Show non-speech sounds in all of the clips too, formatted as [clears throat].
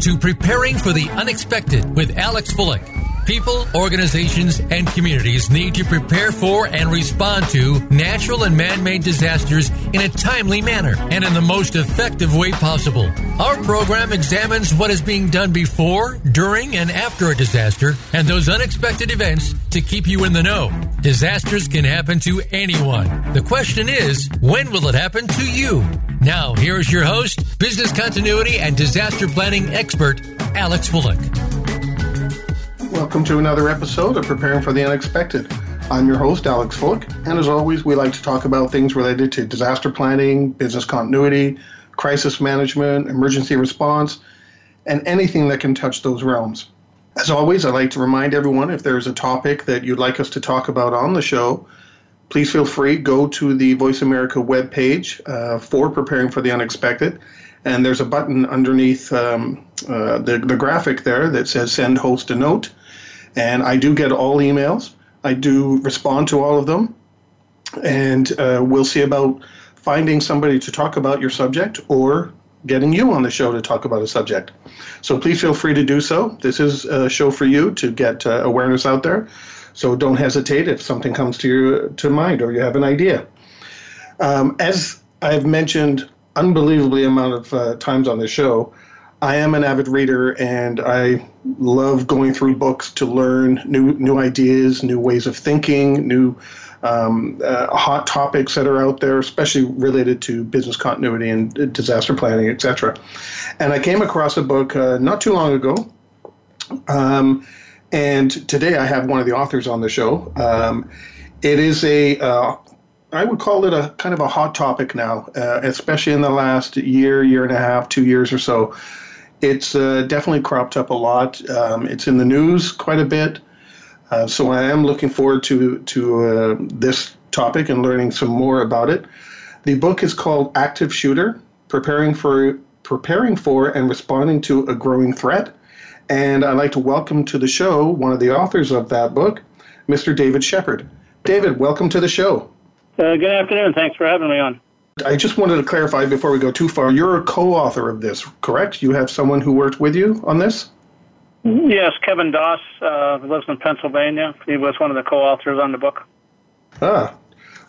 to Preparing for the Unexpected with Alex Fullick. People, organizations, and communities need to prepare for and respond to natural and man made disasters in a timely manner and in the most effective way possible. Our program examines what is being done before, during, and after a disaster and those unexpected events to keep you in the know. Disasters can happen to anyone. The question is, when will it happen to you? Now, here is your host, business continuity and disaster planning expert, Alex Fullick. Welcome to another episode of Preparing for the Unexpected. I'm your host, Alex Fullick, and as always, we like to talk about things related to disaster planning, business continuity, crisis management, emergency response, and anything that can touch those realms. As always, I'd like to remind everyone if there's a topic that you'd like us to talk about on the show, please feel free go to the Voice America webpage uh, for Preparing for the Unexpected and there's a button underneath um, uh, the, the graphic there that says send host a note and I do get all emails. I do respond to all of them, and uh, we'll see about finding somebody to talk about your subject or getting you on the show to talk about a subject. So please feel free to do so. This is a show for you to get uh, awareness out there. So don't hesitate if something comes to your to mind or you have an idea. Um, as I've mentioned, unbelievably amount of uh, times on the show, I am an avid reader and I love going through books to learn new new ideas, new ways of thinking, new um, uh, hot topics that are out there, especially related to business continuity and disaster planning, etc. And I came across a book uh, not too long ago. Um, and today I have one of the authors on the show. Um, it is a uh, I would call it a kind of a hot topic now, uh, especially in the last year, year and a half, two years or so. It's uh, definitely cropped up a lot. Um, it's in the news quite a bit. Uh, so I am looking forward to to uh, this topic and learning some more about it. The book is called Active Shooter: Preparing for Preparing for and Responding to a Growing Threat. And I'd like to welcome to the show one of the authors of that book, Mr. David Shepherd. David, welcome to the show. Uh, good afternoon. Thanks for having me on. I just wanted to clarify before we go too far. You're a co-author of this, correct? You have someone who worked with you on this. Yes, Kevin Doss uh, lives in Pennsylvania. He was one of the co-authors on the book. Ah,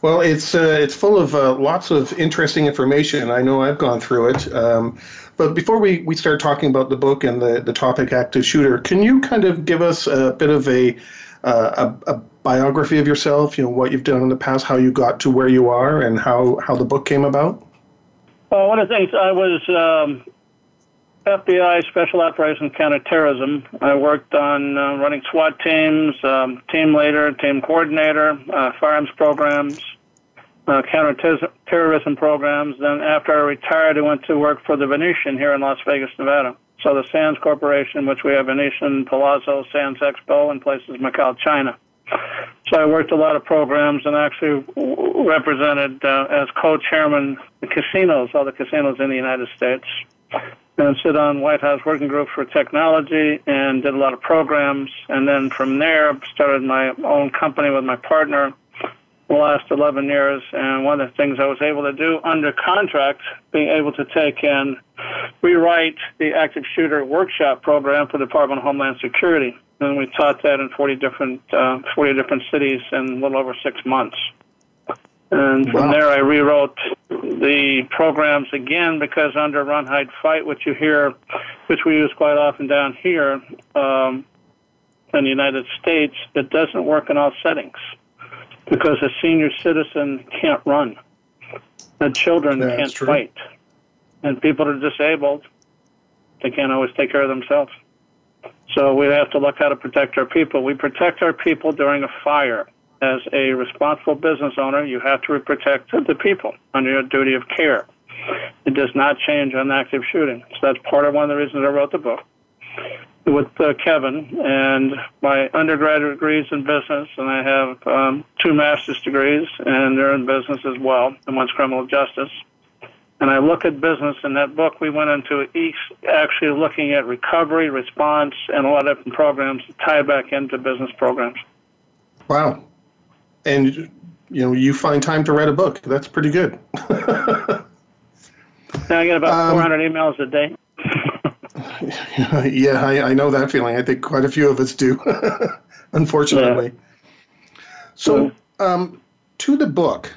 well, it's uh, it's full of uh, lots of interesting information. I know I've gone through it. Um, but before we, we start talking about the book and the, the topic active shooter, can you kind of give us a bit of a, uh, a, a biography of yourself, you know, what you've done in the past, how you got to where you are, and how, how the book came about? Well, one of the things I was um, FBI Special Operations Counterterrorism. I worked on uh, running SWAT teams, um, team leader, team coordinator, uh, firearms programs, uh, counterterrorism programs. Then after I retired, I went to work for the Venetian here in Las Vegas, Nevada. So the Sands Corporation, which we have Venetian, Palazzo, Sands Expo, and places Macau, China. So I worked a lot of programs and actually represented uh, as co-chairman the casinos, all the casinos in the United States, and sit on White House working group for technology and did a lot of programs. And then from there, started my own company with my partner the last 11 years. And one of the things I was able to do under contract, being able to take and rewrite the active shooter workshop program for the Department of Homeland Security and we taught that in 40 different uh, 40 different cities in a little over six months. And from wow. there, I rewrote the programs again because under Run, Hide, Fight, which you hear, which we use quite often down here um, in the United States, it doesn't work in all settings because a senior citizen can't run, and children That's can't true. fight, and people are disabled. They can't always take care of themselves. So we have to look how to protect our people. We protect our people during a fire. As a responsible business owner, you have to protect the people under your duty of care. It does not change on active shooting. So that's part of one of the reasons I wrote the book with uh, Kevin. And my undergraduate degrees in business, and I have um, two master's degrees, and they're in business as well, and one's criminal justice and I look at business. In that book, we went into each actually looking at recovery, response, and a lot of different programs to tie back into business programs. Wow. And, you know, you find time to write a book. That's pretty good. now I get about um, 400 emails a day. [laughs] yeah, I, I, know that feeling. I think quite a few of us do, [laughs] unfortunately. Yeah. So, um, to the book,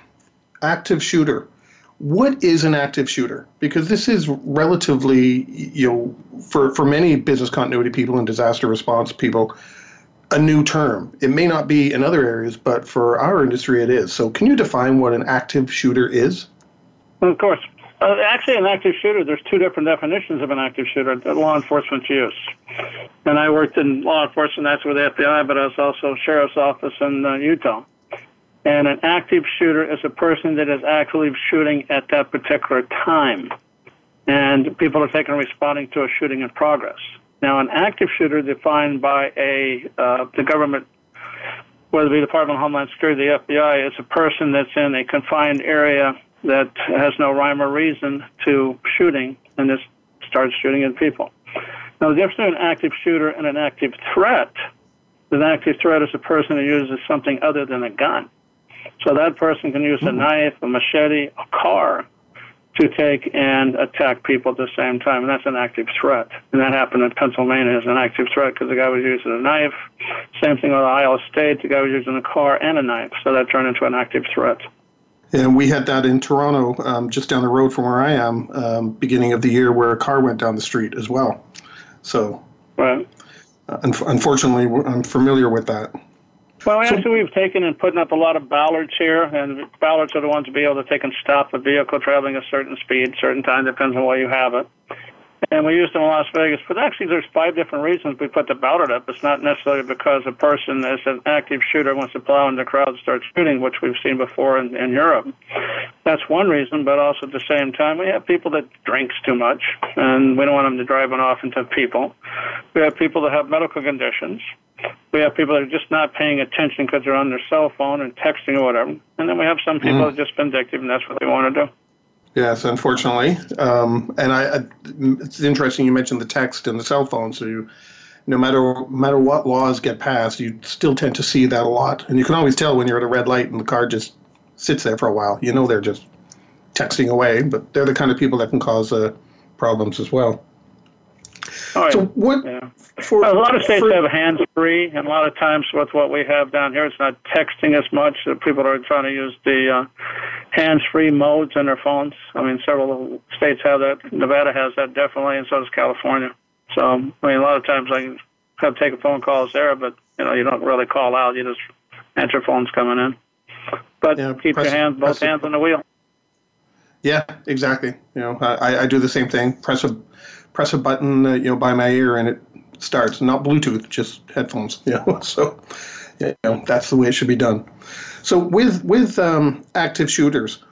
Active Shooter. What is an active shooter? Because this is relatively, you know, for, for many business continuity people and disaster response people, a new term. It may not be in other areas, but for our industry, it is. So, can you define what an active shooter is? Of course. Uh, actually, an active shooter, there's two different definitions of an active shooter that law enforcement use. And I worked in law enforcement, that's with the FBI, but I was also sheriff's office in uh, Utah. And an active shooter is a person that is actually shooting at that particular time. And people are taking responding to a shooting in progress. Now, an active shooter defined by a uh, the government, whether it be the Department of Homeland Security, the FBI, is a person that's in a confined area that has no rhyme or reason to shooting and just starts shooting at people. Now, the difference between an active shooter and an active threat an active threat is a person who uses something other than a gun. So that person can use a hmm. knife, a machete, a car to take and attack people at the same time, and that's an active threat. And that happened in Pennsylvania as an active threat because the guy was using a knife. Same thing with Iowa State, the guy was using a car and a knife, so that turned into an active threat. And we had that in Toronto, um, just down the road from where I am, um, beginning of the year, where a car went down the street as well. So, right. Uh, un- unfortunately, I'm familiar with that. Well, so, actually, we've taken and putting up a lot of bollards here, and bollards are the ones to be able to take and stop a vehicle traveling a certain speed, certain time, depends on where you have it and we used them in Las Vegas. But actually, there's five different reasons we put the bollard up. It's not necessarily because a person is an active shooter wants to plow in the crowd and start shooting, which we've seen before in, in Europe. That's one reason, but also at the same time, we have people that drinks too much, and we don't want them to driving off into people. We have people that have medical conditions. We have people that are just not paying attention because they're on their cell phone and texting or whatever. And then we have some people mm. that are just vindictive, and that's what they want to do. Yes, unfortunately, um, and I, I, it's interesting you mentioned the text and the cell phone. So you, no matter matter what laws get passed, you still tend to see that a lot, and you can always tell when you're at a red light and the car just sits there for a while. You know they're just texting away, but they're the kind of people that can cause uh, problems as well. Oh, so what? Yeah. For, a lot of states for, have hands free, and a lot of times with what we have down here, it's not texting as much. People are trying to use the uh, hands free modes on their phones. I mean, several states have that. Nevada has that definitely, and so does California. So, I mean, a lot of times I can have taken phone calls there, but you know, you don't really call out. You just answer phones coming in. But yeah, keep press, your hands, both hands on the wheel. Yeah, exactly. You know, I, I do the same thing. Press a press a button, uh, you know, by my ear, and it starts. Not Bluetooth, just headphones. [laughs] You know, so you know that's the way it should be done. So with with um, active shooters,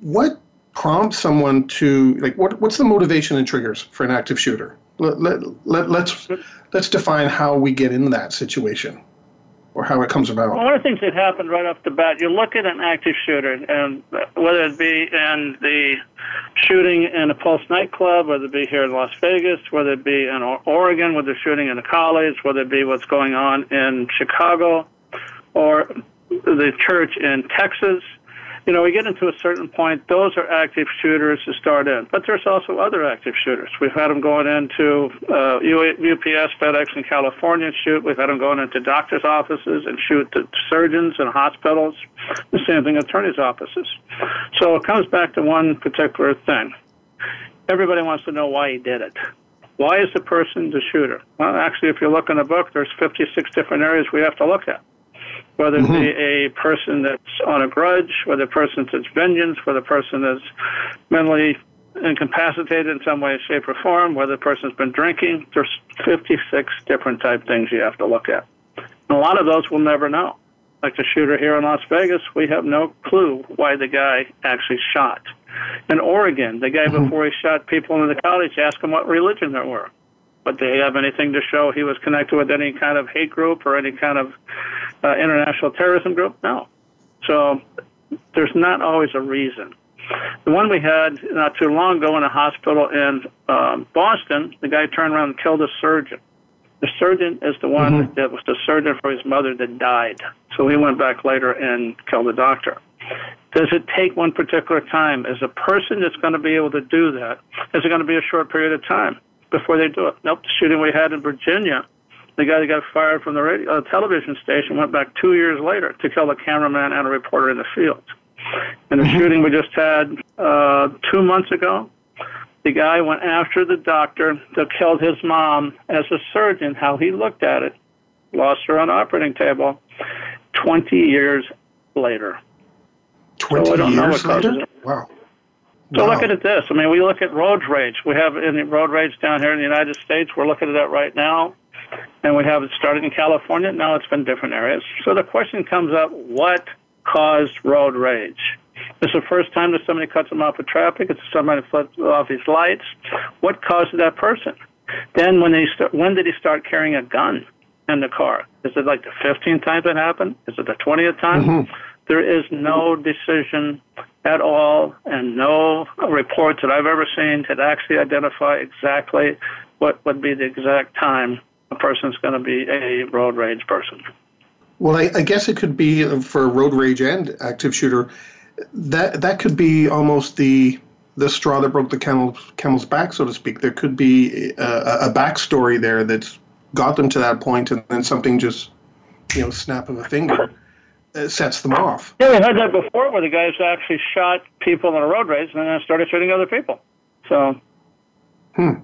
what prompts someone to like what what's the motivation and triggers for an active shooter? Let, let, let, let's let's define how we get in that situation or how it comes about? Well, one of the things that happened right off the bat, you look at an active shooter, and whether it be in the shooting in a Pulse nightclub, whether it be here in Las Vegas, whether it be in Oregon with the shooting in a college, whether it be what's going on in Chicago, or the church in Texas, you know, we get into a certain point, those are active shooters to start in. But there's also other active shooters. We've had them going into uh, UPS, FedEx in California shoot. We've had them going into doctors' offices and shoot the surgeons and hospitals. The same thing, attorneys' offices. So it comes back to one particular thing. Everybody wants to know why he did it. Why is the person the shooter? Well, actually, if you look in the book, there's 56 different areas we have to look at whether mm-hmm. it be a person that's on a grudge, whether a person that's vengeance, whether a person that's mentally incapacitated in some way, shape, or form, whether a person's been drinking. There's 56 different type things you have to look at. And a lot of those we'll never know. Like the shooter here in Las Vegas, we have no clue why the guy actually shot. In Oregon, the guy mm-hmm. before he shot people in the college asked him what religion they were. But did he have anything to show he was connected with any kind of hate group or any kind of uh, international terrorism group? No. So there's not always a reason. The one we had not too long ago in a hospital in um, Boston, the guy turned around and killed a surgeon. The surgeon is the one mm-hmm. that was the surgeon for his mother that died. So he went back later and killed the doctor. Does it take one particular time? Is a person that's going to be able to do that, is it going to be a short period of time? before they do it. Nope, the shooting we had in Virginia, the guy that got fired from the radio, uh, television station went back two years later to kill a cameraman and a reporter in the field. And the mm-hmm. shooting we just had uh, two months ago, the guy went after the doctor that killed his mom as a surgeon, how he looked at it, lost her on the operating table 20 years later. 20 so years later? Wow. So wow. look at this. I mean, we look at road rage. We have any road rage down here in the United States. We're looking at that right now. And we have it started in California. Now it's been different areas. So the question comes up, what caused road rage? It's the first time that somebody cuts them off of traffic. It's somebody flips off his lights. What caused that person? Then when they start, when did he start carrying a gun in the car? Is it like the 15th time that happened? Is it the 20th time? Mm-hmm. There is no decision at all and no reports that I've ever seen to actually identify exactly what would be the exact time a person's going to be a road rage person. Well, I, I, guess it could be for a road rage and active shooter. That that could be almost the the straw that broke the camel's camel's back, so to speak. There could be a, a backstory there that's got them to that point, and then something just you know snap of a finger uh, sets them off. Yeah, we had that before, where the guys actually shot people in a road race and then started shooting other people. So, hmm.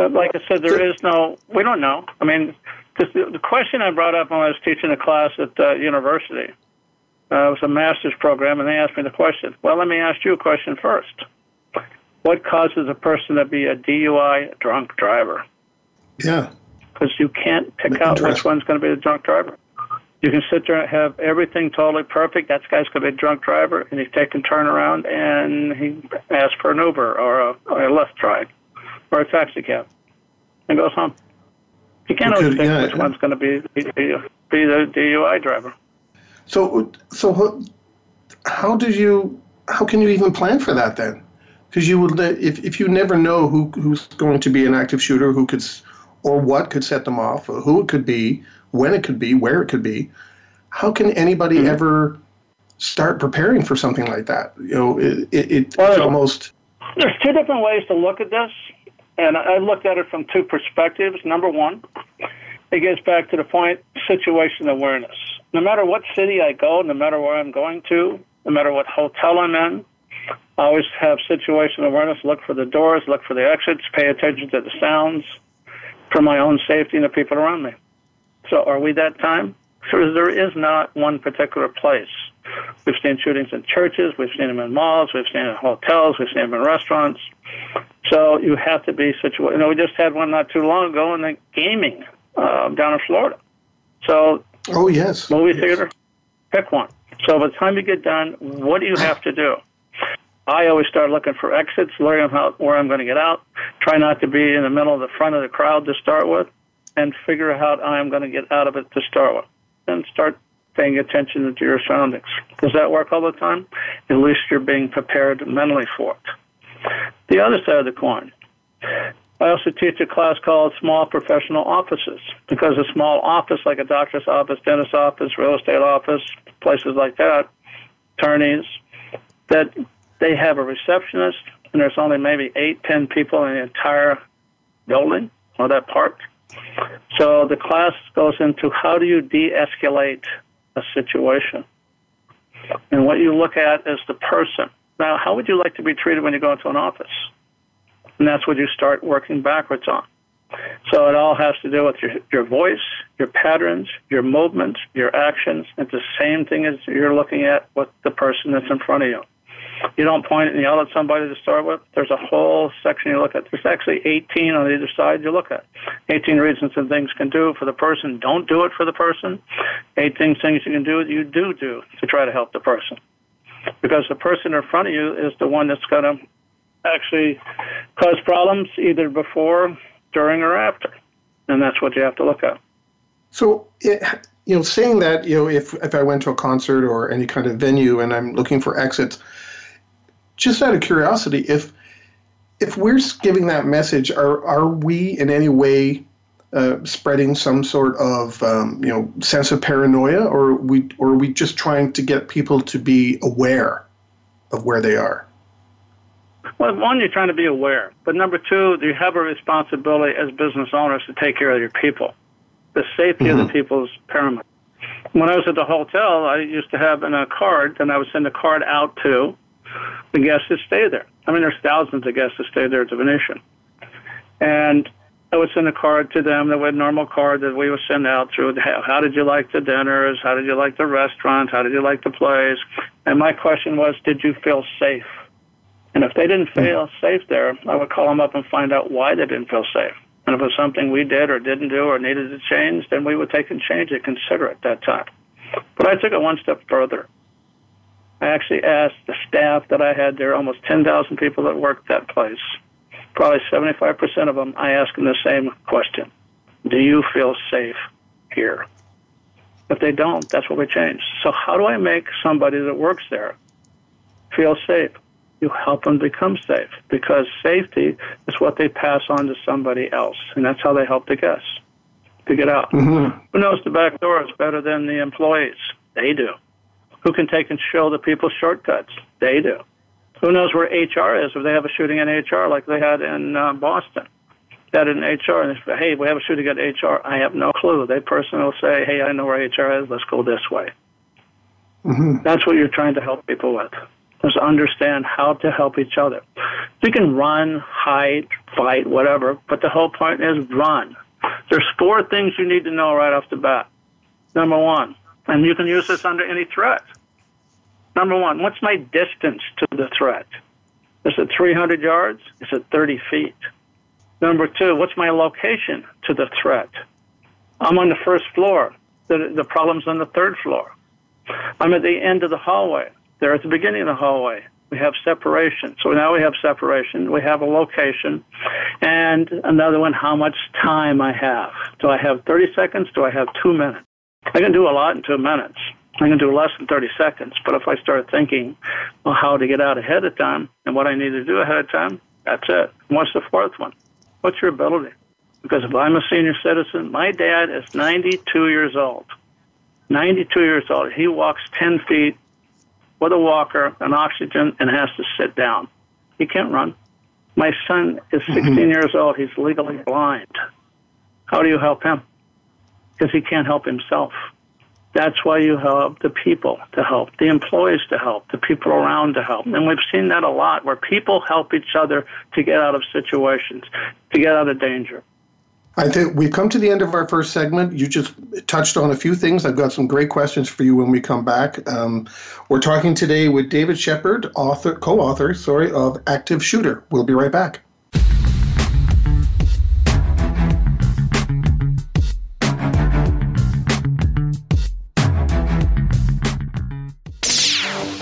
But like I said, there is no. We don't know. I mean, the, the question I brought up when I was teaching a class at uh, university uh, it was a master's program, and they asked me the question. Well, let me ask you a question first. What causes a person to be a DUI drunk driver? Yeah. Because you can't pick out which one's going to be the drunk driver. You can sit there and have everything totally perfect. That guy's going to be a drunk driver, and he's taking turn around and he asks for an Uber or a, or a Lyft ride or a taxi cab and goes home. You can't always pick yeah, which one's going to be, be, be the DUI driver. So, so how did you? How can you even plan for that then? Because you would, if if you never know who who's going to be an active shooter, who could, or what could set them off, or who it could be, when it could be, where it could be. How can anybody mm-hmm. ever start preparing for something like that? You know, it, it, it well, it's almost. There's two different ways to look at this, and I looked at it from two perspectives. Number one, it gets back to the point situation awareness. No matter what city I go, no matter where I'm going to, no matter what hotel I'm in, I always have situation awareness. Look for the doors, look for the exits, pay attention to the sounds for my own safety and the people around me. So, are we that time? So, there is not one particular place. We've seen shootings in churches, we've seen them in malls, we've seen them in hotels, we've seen them in restaurants. So, you have to be situated. You know, we just had one not too long ago in the gaming uh, down in Florida. So, oh yes, movie yes. theater, pick one. So by the time you get done, what do you have to do? I always start looking for exits, learning how, where I'm going to get out. Try not to be in the middle of the front of the crowd to start with, and figure out how I'm going to get out of it to start with. And start paying attention to your surroundings. Does that work all the time? At least you're being prepared mentally for it. The other side of the coin, I also teach a class called Small Professional Offices because a small office, like a doctor's office, dentist's office, real estate office, places like that, attorneys, that they have a receptionist and there's only maybe eight, ten people in the entire building or that part. So the class goes into how do you de escalate a situation? And what you look at is the person. Now, how would you like to be treated when you go into an office? and that's what you start working backwards on. So it all has to do with your, your voice, your patterns, your movements, your actions. It's the same thing as you're looking at with the person that's in front of you. You don't point and yell at somebody to start with. There's a whole section you look at. There's actually 18 on either side you look at. 18 reasons and things can do for the person. Don't do it for the person. 18 things you can do you do do to try to help the person. Because the person in front of you is the one that's going to actually cause problems either before, during, or after. And that's what you have to look at. So, it, you know, saying that, you know, if, if I went to a concert or any kind of venue and I'm looking for exits, just out of curiosity, if if we're giving that message, are are we in any way uh, spreading some sort of um, you know sense of paranoia, or we or are we just trying to get people to be aware of where they are? Well, one, you're trying to be aware, but number two, you have a responsibility as business owners to take care of your people. The safety mm-hmm. of the mm-hmm. people is paramount. When I was at the hotel, I used to have in a card, and I would send a card out to the guests that stay there. I mean, there's thousands of guests that stay there at the Venetian, and I would send a card to them, that would normal card that we would send out through. How, how did you like the dinners? How did you like the restaurants? How did you like the plays? And my question was, did you feel safe? And if they didn't hmm. feel safe there, I would call them up and find out why they didn't feel safe. And if it was something we did or didn't do or needed to change, then we would take and change it, consider it that time. But I took it one step further. I actually asked the staff that I had there, almost 10,000 people that worked that place, probably 75% of them, I ask them the same question Do you feel safe here? If they don't, that's what we change. So, how do I make somebody that works there feel safe? You help them become safe because safety is what they pass on to somebody else, and that's how they help the guests to get out. Mm-hmm. Who knows the back door is better than the employees? They do. Who can take and show the people shortcuts? They do. Who knows where HR is if they have a shooting in HR like they had in uh, Boston? That in HR and they say, hey, we have a shooting at HR. I have no clue. They personally will say, hey, I know where HR is. Let's go this way. Mm-hmm. That's what you're trying to help people with. Is understand how to help each other. You can run, hide, fight, whatever, but the whole point is run. There's four things you need to know right off the bat. Number one, and you can use this under any threat. Number one, what's my distance to the threat? Is it 300 yards? Is it 30 feet? Number two, what's my location to the threat? I'm on the first floor. The, the problem's on the third floor. I'm at the end of the hallway. They're at the beginning of the hallway. We have separation. So now we have separation. We have a location. And another one, how much time I have. Do I have 30 seconds? Do I have two minutes? I can do a lot in two minutes. I can do less than 30 seconds. But if I start thinking well, how to get out ahead of time and what I need to do ahead of time, that's it. what's the fourth one? What's your ability? Because if I'm a senior citizen, my dad is 92 years old. 92 years old. He walks 10 feet with a walker, an oxygen, and has to sit down. He can't run. My son is mm-hmm. 16 mm-hmm. years old. He's legally blind. How do you help him? Because he can't help himself. That's why you help the people to help, the employees to help, the people around to help. And we've seen that a lot where people help each other to get out of situations, to get out of danger. I think we've come to the end of our first segment. You just touched on a few things. I've got some great questions for you when we come back. Um, we're talking today with David Shepherd, author, co-author, sorry, of Active Shooter. We'll be right back.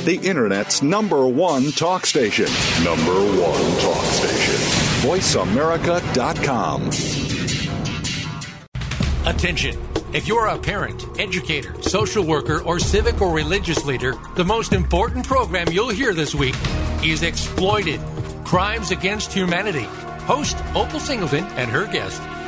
The Internet's number one talk station. Number one talk station. VoiceAmerica.com. Attention. If you're a parent, educator, social worker, or civic or religious leader, the most important program you'll hear this week is Exploited Crimes Against Humanity. Host Opal Singleton and her guest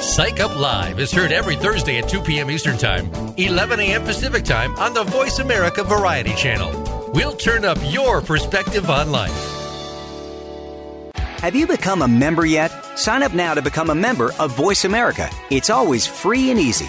Psych Up Live is heard every Thursday at 2 p.m. Eastern Time, 11 a.m. Pacific Time on the Voice America Variety Channel. We'll turn up your perspective on life. Have you become a member yet? Sign up now to become a member of Voice America. It's always free and easy.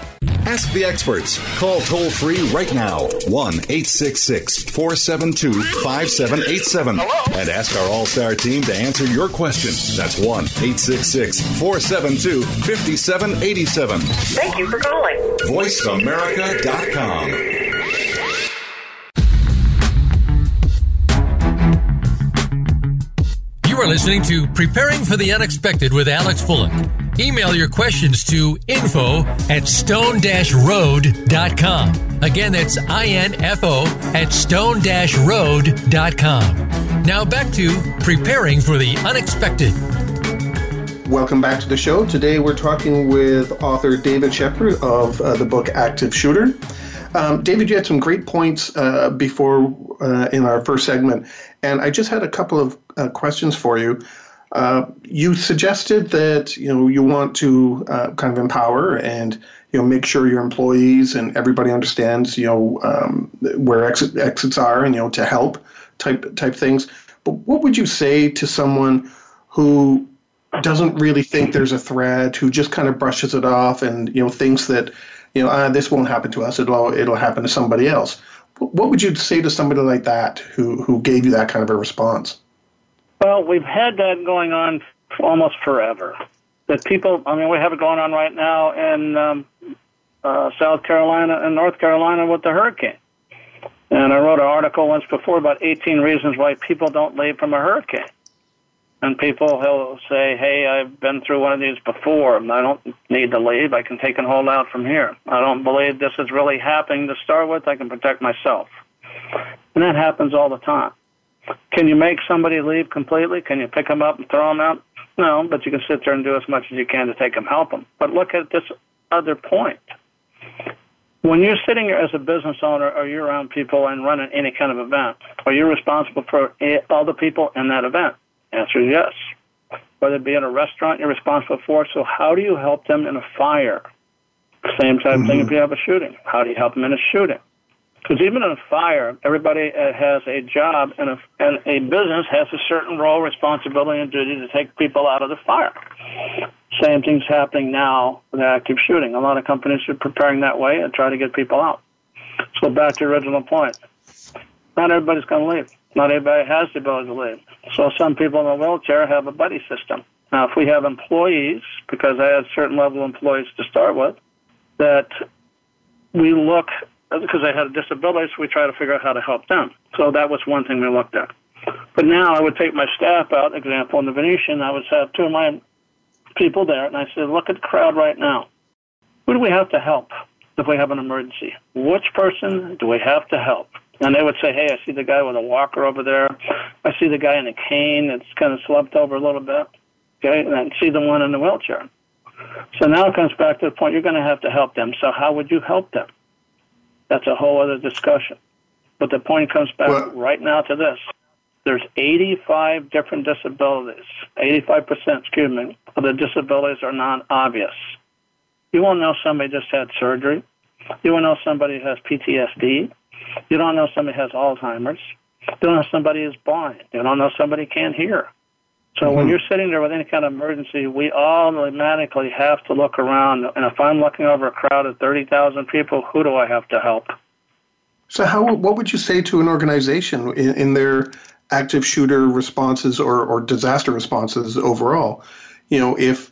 Ask the experts. Call toll free right now 1 866 472 5787 and ask our All Star team to answer your question. That's 1 866 472 5787. Thank you for calling. VoiceAmerica.com. You are listening to Preparing for the Unexpected with Alex Fullick. Email your questions to info at stone-road.com. Again, that's I-N-F-O at stone-road.com. Now back to Preparing for the Unexpected. Welcome back to the show. Today we're talking with author David Shepherd of uh, the book Active Shooter. Um, David, you had some great points uh, before uh, in our first segment, and I just had a couple of uh, questions for you. Uh, you suggested that you know you want to uh, kind of empower and you know make sure your employees and everybody understands you know um, where exit, exits are and you know to help type type things. But what would you say to someone who doesn't really think there's a threat, who just kind of brushes it off and you know thinks that you know uh, this won't happen to us, it'll it'll happen to somebody else. What would you say to somebody like that who who gave you that kind of a response? Well, we've had that going on almost forever. That people, I mean, we have it going on right now in um, uh, South Carolina and North Carolina with the hurricane. And I wrote an article once before about 18 reasons why people don't leave from a hurricane. And people will say, hey, I've been through one of these before. I don't need to leave. I can take and hold out from here. I don't believe this is really happening to start with. I can protect myself. And that happens all the time. Can you make somebody leave completely? Can you pick them up and throw them out? No, but you can sit there and do as much as you can to take them, help them. But look at this other point. When you're sitting here as a business owner or you're around people and running any kind of event, are you responsible for all the people in that event? Answer is yes. Whether it be in a restaurant you're responsible for, so how do you help them in a fire? Same type mm-hmm. thing if you have a shooting. How do you help them in a shooting? Because even in a fire, everybody uh, has a job, and a, and a business has a certain role, responsibility, and duty to take people out of the fire. Same thing's happening now with active shooting. A lot of companies are preparing that way and try to get people out. So back to your original point. Not everybody's going to leave. Not everybody has the ability to leave. So some people in a wheelchair have a buddy system. Now, if we have employees, because I had certain level of employees to start with, that we look because they had a disability, so we try to figure out how to help them. So that was one thing we looked at. But now I would take my staff out, example, in the Venetian, I would have two of my people there, and I said, look at the crowd right now. Who do we have to help if we have an emergency? Which person do we have to help? And they would say, hey, I see the guy with a walker over there. I see the guy in a cane that's kind of slumped over a little bit. Okay, and I see the one in the wheelchair. So now it comes back to the point you're going to have to help them. So how would you help them? That's a whole other discussion. But the point comes back well, right now to this. There's 85 different disabilities. 85%, excuse me, of the disabilities are non-obvious. You won't know somebody just had surgery. You won't know somebody has PTSD. You don't know somebody has Alzheimer's. You don't know somebody is blind. You don't know somebody can't hear. So mm-hmm. when you're sitting there with any kind of emergency, we automatically have to look around. And if I'm looking over a crowd of 30,000 people, who do I have to help? So how what would you say to an organization in, in their active shooter responses or, or disaster responses overall? You know, if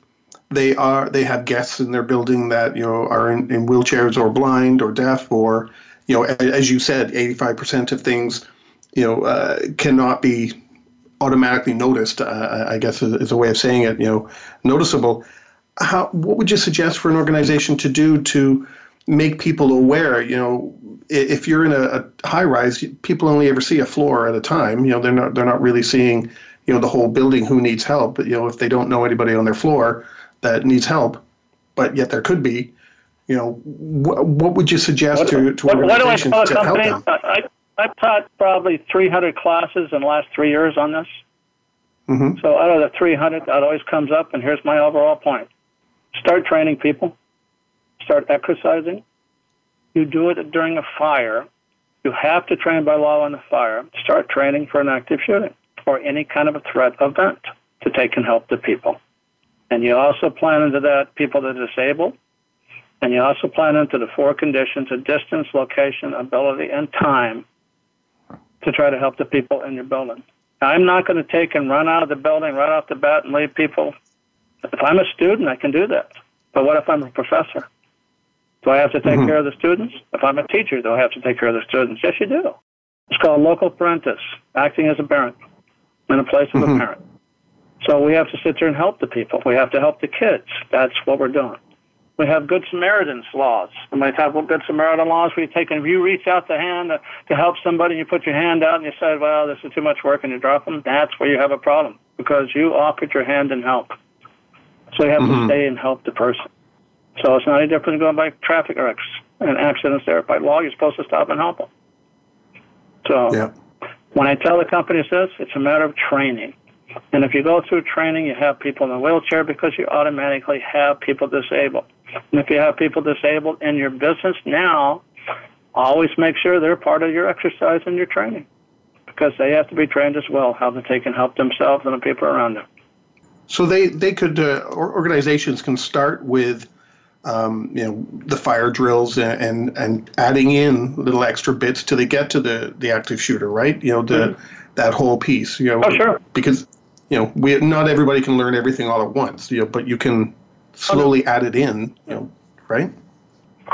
they are they have guests in their building that you know are in, in wheelchairs or blind or deaf or you know as you said, 85% of things you know uh, cannot be automatically noticed, uh, I guess is a way of saying it, you know, noticeable. How, what would you suggest for an organization to do to make people aware? You know, if you're in a, a high rise, people only ever see a floor at a time. You know, they're not they're not really seeing you know the whole building who needs help. But, you know, if they don't know anybody on their floor that needs help, but yet there could be, you know, wh- what would you suggest what, to to what, organizations what do I tell to help them? I, I've taught probably 300 classes in the last three years on this. Mm-hmm. So out of the 300, that always comes up, and here's my overall point. Start training people. Start exercising. You do it during a fire. You have to train by law on the fire. Start training for an active shooting or any kind of a threat event to take and help the people. And you also plan into that people that are disabled. And you also plan into the four conditions of distance, location, ability, and time to try to help the people in your building. I'm not going to take and run out of the building right off the bat and leave people. If I'm a student, I can do that. But what if I'm a professor? Do I have to take mm-hmm. care of the students? If I'm a teacher, do I have to take care of the students? Yes, you do. It's called loco parentis, acting as a parent in a place of mm-hmm. a parent. So we have to sit there and help the people. We have to help the kids. That's what we're doing. We have Good Samaritan's laws. And we have Good Samaritan laws we take and if you reach out the hand to, to help somebody and you put your hand out and you say, well, this is too much work and you drop them, that's where you have a problem because you offered your hand and help. So you have mm-hmm. to stay and help the person. So it's not any different than going by traffic wrecks and accidents there. By law, you're supposed to stop and help them. So yeah. when I tell the companies this, it's a matter of training. And if you go through training, you have people in a wheelchair because you automatically have people disabled. And if you have people disabled in your business now, always make sure they're part of your exercise and your training because they have to be trained as well how that they can help themselves and the people around them. So they they could uh, organizations can start with um, you know the fire drills and, and, and adding in little extra bits till they get to the the active shooter, right? You know the mm-hmm. that whole piece. You know, oh, sure. because you know we not everybody can learn everything all at once. You know, but you can slowly added in. You know, right?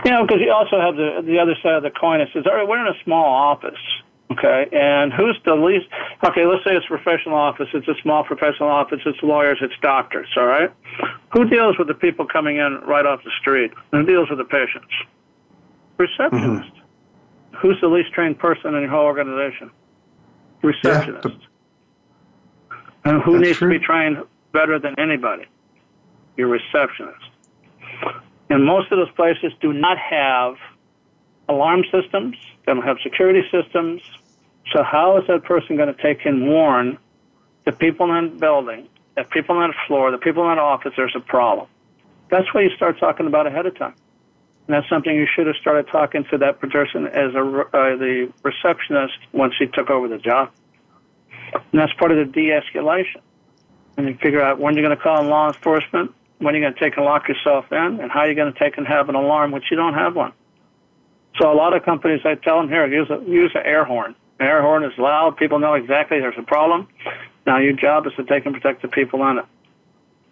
You know, because you also have the the other side of the coin. It says, all right, we're in a small office. Okay, and who's the least? Okay, let's say it's a professional office. It's a small professional office. It's lawyers. It's doctors. All right. Who deals with the people coming in right off the street? Who deals with the patients? Receptionist. Mm-hmm. Who's the least trained person in your whole organization? Receptionist. Yeah, and who needs true. to be trained better than anybody? Your receptionist. And most of those places do not have alarm systems, they don't have security systems. So how is that person going to take and warn the people in the building, the people on the floor, the people in the office there's a problem? That's what you start talking about ahead of time. And that's something you should have started talking to that person as a, uh, the receptionist once he took over the job. And that's part of the de-escalation. And you figure out when you're going to call in law enforcement, when you're going to take and lock yourself in, and how you're going to take and have an alarm, which you don't have one. So a lot of companies, I tell them here, use a, use an air horn. An air horn is loud. People know exactly there's a problem. Now your job is to take and protect the people on it.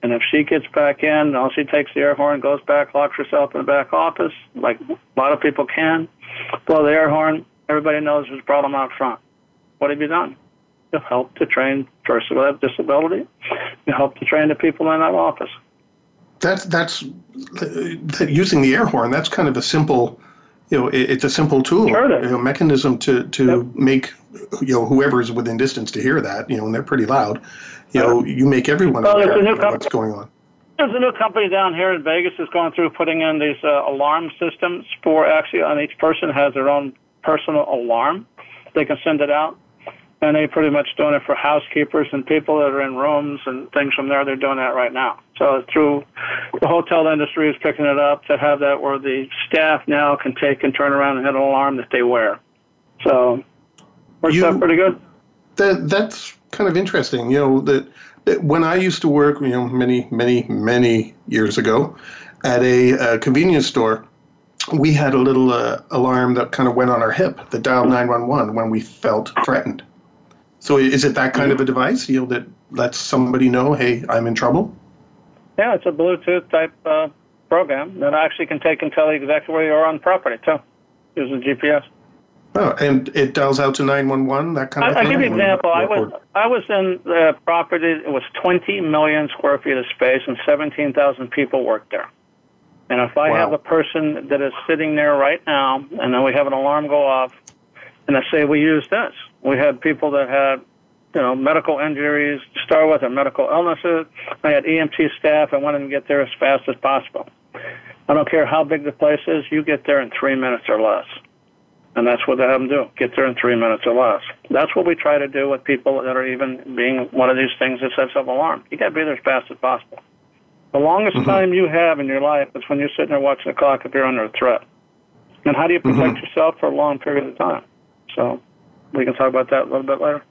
And if she gets back in, all she takes the air horn, goes back, locks herself in the back office, like a lot of people can, blow the air horn. Everybody knows there's a problem out front. What have you done? You help to train person with a disability. You help to train the people in that office. That's that's using the air horn. That's kind of a simple you know, it, it's a simple tool, sure you know, mechanism to to yep. make you know whoever's within distance to hear that. You know, and they're pretty loud. You know, you make everyone well, aware of what's going on. There's a new company down here in Vegas that's going through putting in these uh, alarm systems for actually and each person has their own personal alarm. They can send it out and they're pretty much doing it for housekeepers and people that are in rooms and things from there. They're doing that right now. So through the hotel industry is picking it up to have that where the staff now can take and turn around and hit an alarm that they wear. So works you, out pretty good. That that's kind of interesting. You know that, that when I used to work, you know, many many many years ago, at a, a convenience store we had a little uh, alarm that kind of went on our hip that dialed 911 when we felt threatened. So is it that kind of a device, you know, that lets somebody know, hey, I'm in trouble? Yeah, it's a Bluetooth type uh, program that actually can take and tell you exactly where you are on the property too, using GPS. Oh, and it dials out to 911, that kind of I, thing? I'll give you an example. I was, I was in the property, it was 20 million square feet of space and 17,000 people worked there. And if I wow. have a person that is sitting there right now, and then we have an alarm go off, and I say we use this, we had people that had, you know, medical injuries to start with and medical illnesses. I had EMT staff. I wanted to get there as fast as possible. I don't care how big the place is, you get there in three minutes or less. And that's what they have them do. Get there in three minutes or less. That's what we try to do with people that are even being one of these things that sets up alarm. You got to be there as fast as possible. The longest mm-hmm. time you have in your life is when you're sitting there watching the clock if you're under a threat. And how do you protect mm-hmm. yourself for a long period of time? So we can talk about that a little bit later.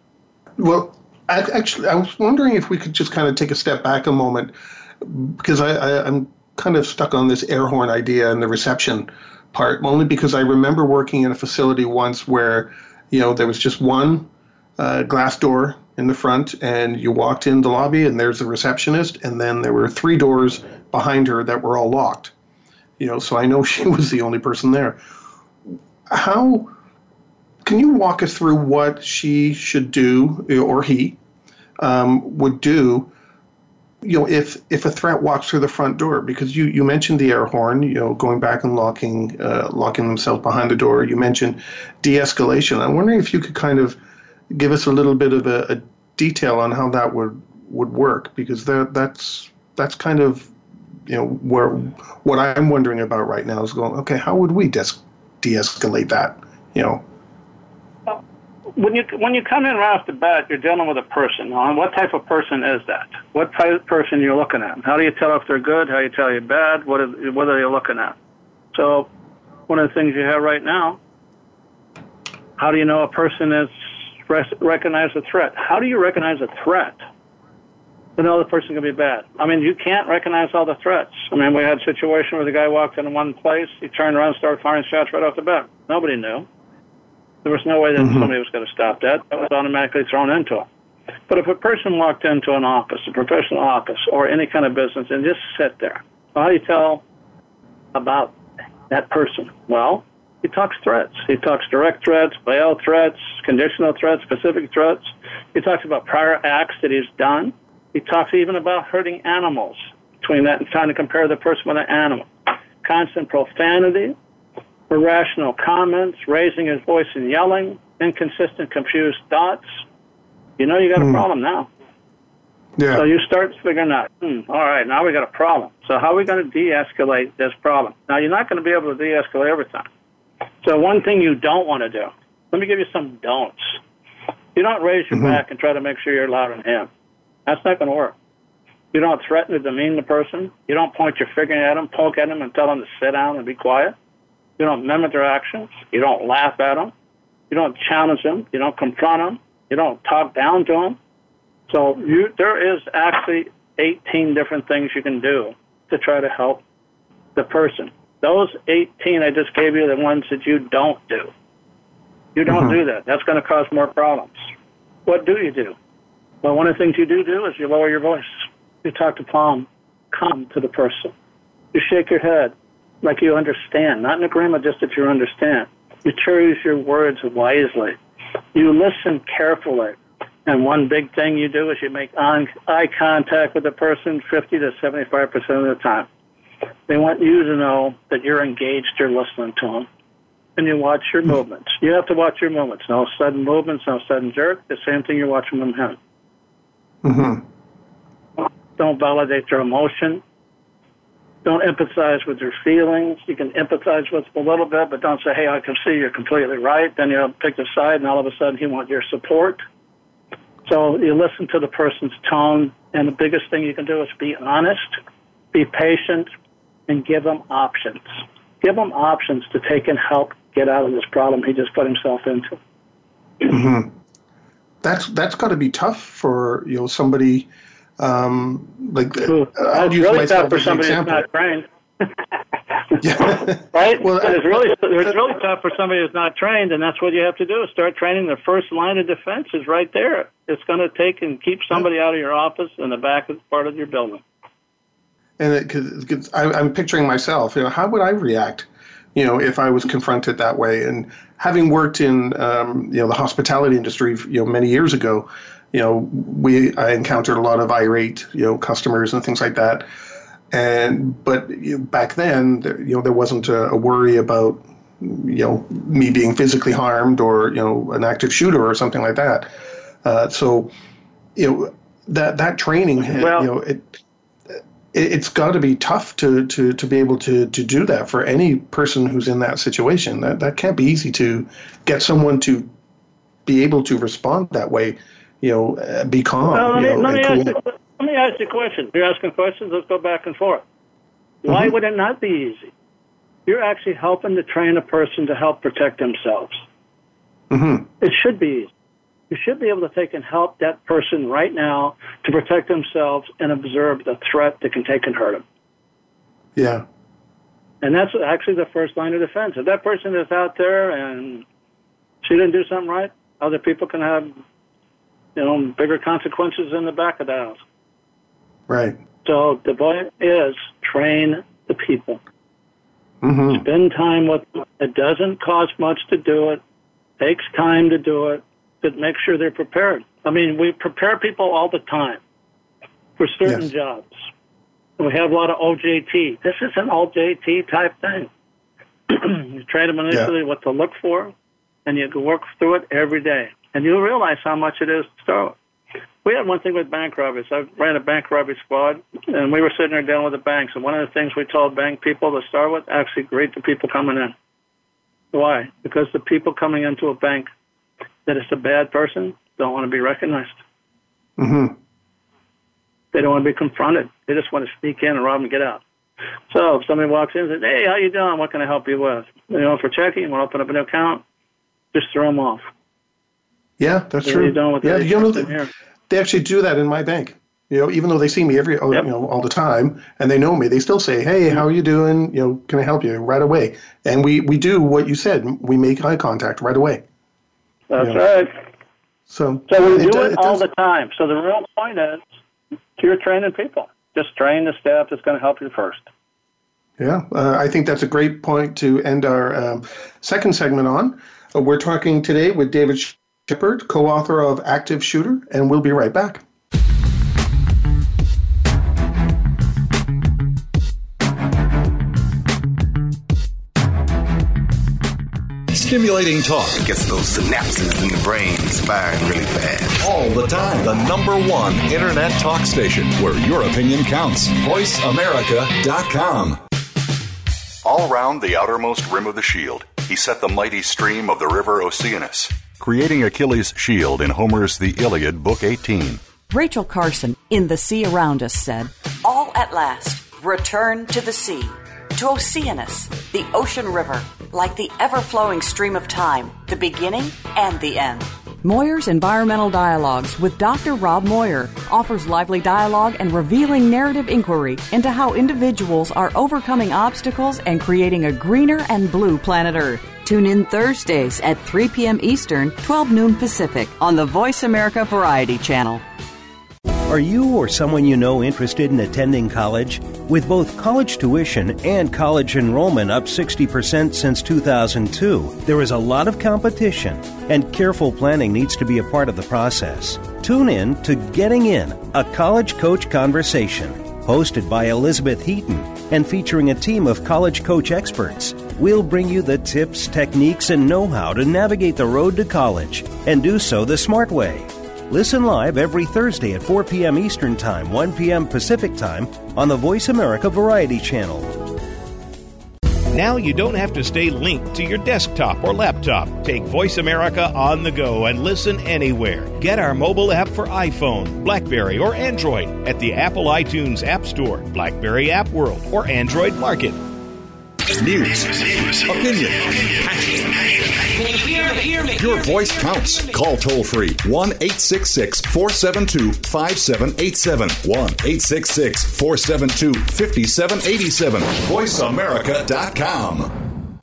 Well, actually, I was wondering if we could just kind of take a step back a moment because I, I, I'm kind of stuck on this air horn idea and the reception part, only because I remember working in a facility once where, you know, there was just one uh, glass door in the front, and you walked in the lobby, and there's the receptionist, and then there were three doors behind her that were all locked. You know, so I know [laughs] she was the only person there. How can you walk us through what she should do, or he um, would do you know, if if a threat walks through the front door, because you you mentioned the air horn, you know, going back and locking uh, locking themselves behind the door. You mentioned de-escalation. I'm wondering if you could kind of give us a little bit of a, a detail on how that would would work, because that that's that's kind of you know where what I'm wondering about right now is going. Okay, how would we de- de-escalate that? You know when you when you come in right off the bat, you're dealing with a person. And what type of person is that? What type of person you're looking at? How do you tell if they're good? How do you tell you're bad? What are, you looking at? So, one of the things you have right now. How do you know a person is recognize a threat? How do you recognize a threat? To know the person can be bad. I mean, you can't recognize all the threats. I mean, we had a situation where the guy walked into one place, he turned around started firing shots right off the bat. Nobody knew. There was no way that mm-hmm. somebody was going to stop that. That was automatically thrown into it. But if a person walked into an office, a professional office, or any kind of business, and just sat there, well, how do you tell about that person? Well, he talks threats. He talks direct threats, veiled threats, conditional threats, specific threats. He talks about prior acts that he's done. He talks even about hurting animals. Between that and trying to compare the person with an animal. Constant profanity, irrational comments, raising his voice and yelling, inconsistent, confused thoughts, you know you got a hmm. problem now. Yeah. So you start figuring out, hmm, all right, now we got a problem. So how are we going to de-escalate this problem? Now you're not going to be able to de-escalate every time. So one thing you don't want to do. Let me give you some don'ts. You don't raise your mm-hmm. back and try to make sure you're louder than him. That's not going to work. You don't threaten to demean the person. You don't point your finger at him, poke at him, and tell him to sit down and be quiet. You don't mimic their actions. You don't laugh at them. You don't challenge them. You don't confront them. You don't talk down to them. So you, there is actually 18 different things you can do to try to help the person. Those 18 I just gave you are the ones that you don't do. You don't mm-hmm. do that. That's going to cause more problems. What do you do? Well, one of the things you do do is you lower your voice. You talk to palm, calm to the person. You shake your head like you understand, not in a grammar just that you understand. You choose your words wisely. You listen carefully. And one big thing you do is you make eye contact with the person 50 to 75% of the time. They want you to know that you're engaged, you're listening to them. And you watch your movements. You have to watch your movements. No sudden movements, no sudden jerk. The same thing you're watching them him. Mm-hmm. Don't validate their emotion don't empathize with their feelings. You can empathize with them a little bit, but don't say, hey, I can see you're completely right. Then you'll pick a side, and all of a sudden he wants your support. So you listen to the person's tone, and the biggest thing you can do is be honest, be patient, and give them options. Give them options to take and help get out of this problem he just put himself into. Mm-hmm. That's that's got to be tough for you know somebody um, like Ooh, I'll use really myself tough for somebody who's not trained. [laughs] [laughs] yeah. right? Well, it's really it's really tough for somebody who's not trained, and that's what you have to do: is start training. The first line of defense is right there. It's going to take and keep somebody out of your office in the back of part of your building. And because I'm picturing myself, you know, how would I react, you know, if I was confronted that way? And having worked in, um, you know, the hospitality industry, you know, many years ago, you know, we I encountered a lot of irate, you know, customers and things like that. And but you know, back then, there, you know, there wasn't a, a, worry about you know me being physically harmed or you know an active shooter or something like that. Uh, so you know that that training, well, you know, it it's got to be tough to, to, to be able to, to do that for any person who's in that situation. That that can't be easy to get someone to be able to respond that way you know, uh, be calm. Well, let, me, know, let, me cool. ask you, let me ask you a question. You're asking questions. Let's go back and forth. Why mm-hmm. would it not be easy? You're actually helping to train a person to help protect themselves. Mm-hmm. It should be easy. you should be able to take and help that person right now to protect themselves and observe the threat that can take and hurt them. Yeah. And that's actually the first line of defense. If that person is out there and she didn't do something right, other people can have, you know, bigger consequences in the back of the house. Right. So the point is train the people. Mm-hmm. Spend time with them. It doesn't cost much to do it. Takes time to do it. But make sure they're prepared. I mean, we prepare people all the time for certain Yes. jobs. And we have a lot of OJT. This is an OJT type thing. [clears throat] you train them initially what to look for, and you can work through it every day. And you'll realize how much it is to start with. We had one thing with bank robberies. I ran a bank robbery squad, and we were sitting there dealing with the banks. And one of the things we told bank people to start with, actually greet the people coming in. Why? Because the people coming into a bank that is a bad person don't want to be recognized. Mm-hmm. They don't want to be confronted. They just want to sneak in and rob and get out. So if somebody walks in and says, "Hey, how you doing? What can I help you with?" You know, for checking, want to open up an account, just throw them off. Yeah, that's are true. you doing with yeah, you know, they, they actually do that in my bank. You know, even though they see me every, Yep. you know, all the time, and they know me, they still say, "Hey, how are you doing? You know, can I help you?" Right away, and we we do what you said. We make eye contact right away. That's Yeah. right. So, So we do do- it it all does- the time. So the real point is, you're training people. Just train the staff that's going to help you first. Yeah, uh, I think that's a great point to end our um, second segment on. Uh, we're talking today with David Shepherd, co-author of Active Shooter, and we'll be right back. Stimulating talk Gets those synapses in the brain firing really fast. all the time. The number one internet talk station where your opinion counts. VoiceAmerica.com. All round the outermost rim of the shield, he set the mighty stream of the river Oceanus, creating Achilles' shield in Homer's The Iliad, Book 18. Rachel Carson in The Sea Around Us said, All at last, return to the sea, to Oceanus, the ocean river, like the ever flowing stream of time, the beginning and the end. Moyer's Environmental Dialogues with Dr. Rob Moyer offers lively dialogue and revealing narrative inquiry into how individuals are overcoming obstacles and creating a greener and blue planet Earth. Tune in Thursdays at 3 p.m. Eastern, 12 noon Pacific on the Voice America Variety Channel. Are you or someone you know interested in attending college? With both college tuition and college enrollment up 60% since 2002, there is a lot of competition, and careful planning needs to be a part of the process. Tune in to Getting In, a college coach conversation, hosted by Elizabeth Heaton and featuring a team of college coach experts. We'll bring you the tips, techniques, and know how to navigate the road to college and do so the smart way. Listen live every Thursday at 4 p.m. Eastern Time, 1 p.m. Pacific Time on the Voice America Variety Channel. Now you don't have to stay linked to your desktop or laptop. Take Voice America on the go and listen anywhere. Get our mobile app for iPhone, Blackberry, or Android at the Apple iTunes App Store, Blackberry App World, or Android Market. News, opinion. Your voice counts. Call toll free 1 866 472 5787. 1 866 472 5787. VoiceAmerica.com.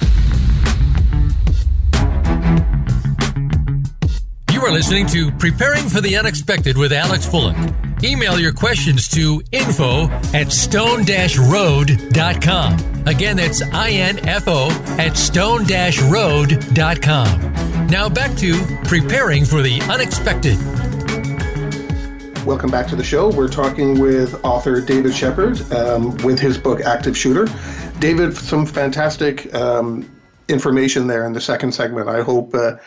You are listening to Preparing for the Unexpected with Alex Fullick. Email your questions to info at stone-road.com. Again, that's I-N-F-O at stone-road.com. Now back to Preparing for the Unexpected. Welcome back to the show. We're talking with author David Shepherd um, with his book Active Shooter. David, some fantastic um, information there in the second segment. I hope uh,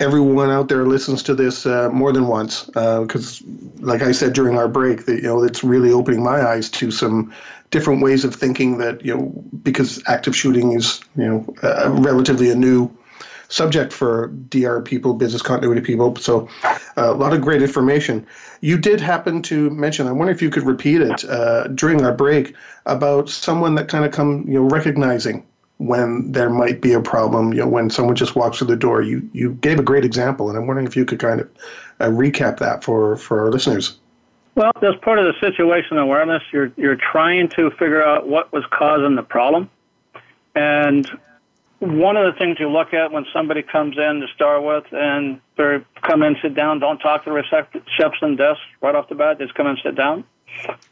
everyone out there listens to this uh, more than once because, like I said during our break, that you know it's really opening my eyes to some different ways of thinking. That you know because active shooting is you know uh, relatively a new subject for DR people, business continuity people. So, uh, a lot of great information. You did happen to mention. I wonder if you could repeat it uh, during our break about someone that kind of come, you know, recognizing when there might be a problem, you know, when someone just walks through the door. You you gave a great example, and I'm wondering if you could kind of uh, recap that for for our listeners. Well, as part of the situation awareness, you're you're trying to figure out what was causing the problem, and one of the things you look at when somebody comes in to start with and they come in, sit down, don't talk to the reception desk right off the bat, just come in, sit down.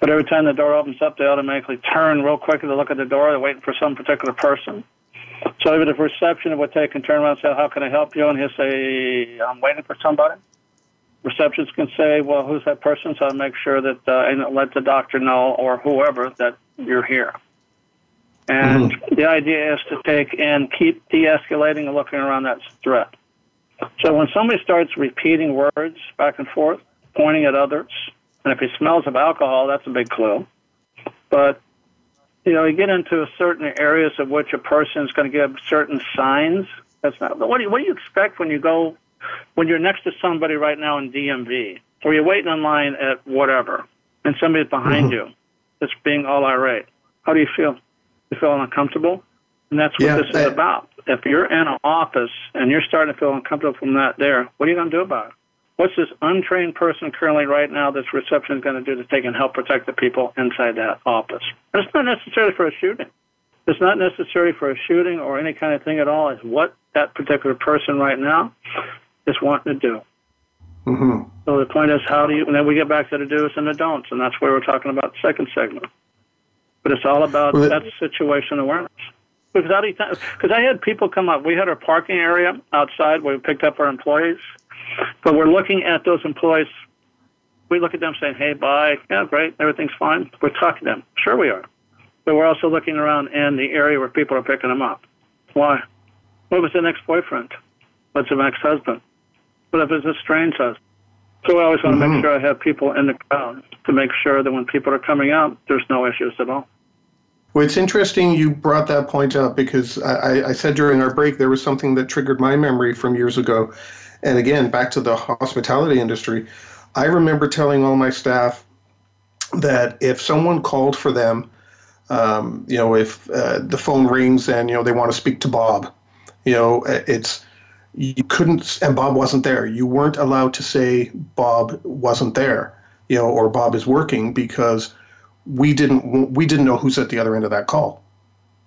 But every time the door opens up, they automatically turn real quick to look at the door. They're waiting for some particular person. So even if reception would take and turn around and say, "How can I help you?" and he'll say, "I'm waiting for somebody." Receptions can say, "Well, who's that person?" So I make sure that uh, and let the doctor know or whoever that you're here. And mm-hmm. the idea is to take and keep de-escalating and looking around that threat. So when somebody starts repeating words back and forth, pointing at others, and if he smells of alcohol, that's a big clue. But you know, you get into certain areas of which a person is going to give certain signs. That's not. What do you, what do you expect when you go when you're next to somebody right now in DMV, or you're waiting in line at whatever, and somebody's behind mm-hmm. you, that's being all irate? How do you feel? You feel uncomfortable, and that's what yeah, this is about. If you're in an office and you're starting to feel uncomfortable from that, there, what are you going to do about it? What's this untrained person currently right now this reception is going to do to take and help protect the people inside that office? And it's not necessarily for a shooting. It's not necessary for a shooting or any kind of thing at all. It's what that particular person right now is wanting to do. Mm-hmm. So the point is, how do you? And then we get back to the do's and the don'ts, and that's where we're talking about the second segment. But it's all about well, that situation awareness. Because because I had people come up. We had our parking area outside where we picked up our employees but we're looking at those employees. We look at them saying, hey, bye. Yeah, great. Everything's fine. We're talking to them. Sure, we are. But we're also looking around in the area where people are picking them up. Why? What was an ex boyfriend? What's an ex husband? What if it's a strange husband? So I always want to mm-hmm. make sure I have people in the crowd to make sure that when people are coming out, there's no issues at all. Well, it's interesting you brought that point up because I, I, said during our break there was something that triggered my memory from years ago. And again, back to the hospitality industry, I remember telling all my staff that if someone called for them, um, you know, if uh, the phone rings and you know they want to speak to Bob, you know, it's you couldn't, and Bob wasn't there. You weren't allowed to say Bob wasn't there, you know, or Bob is working because we didn't we didn't know who's at the other end of that call.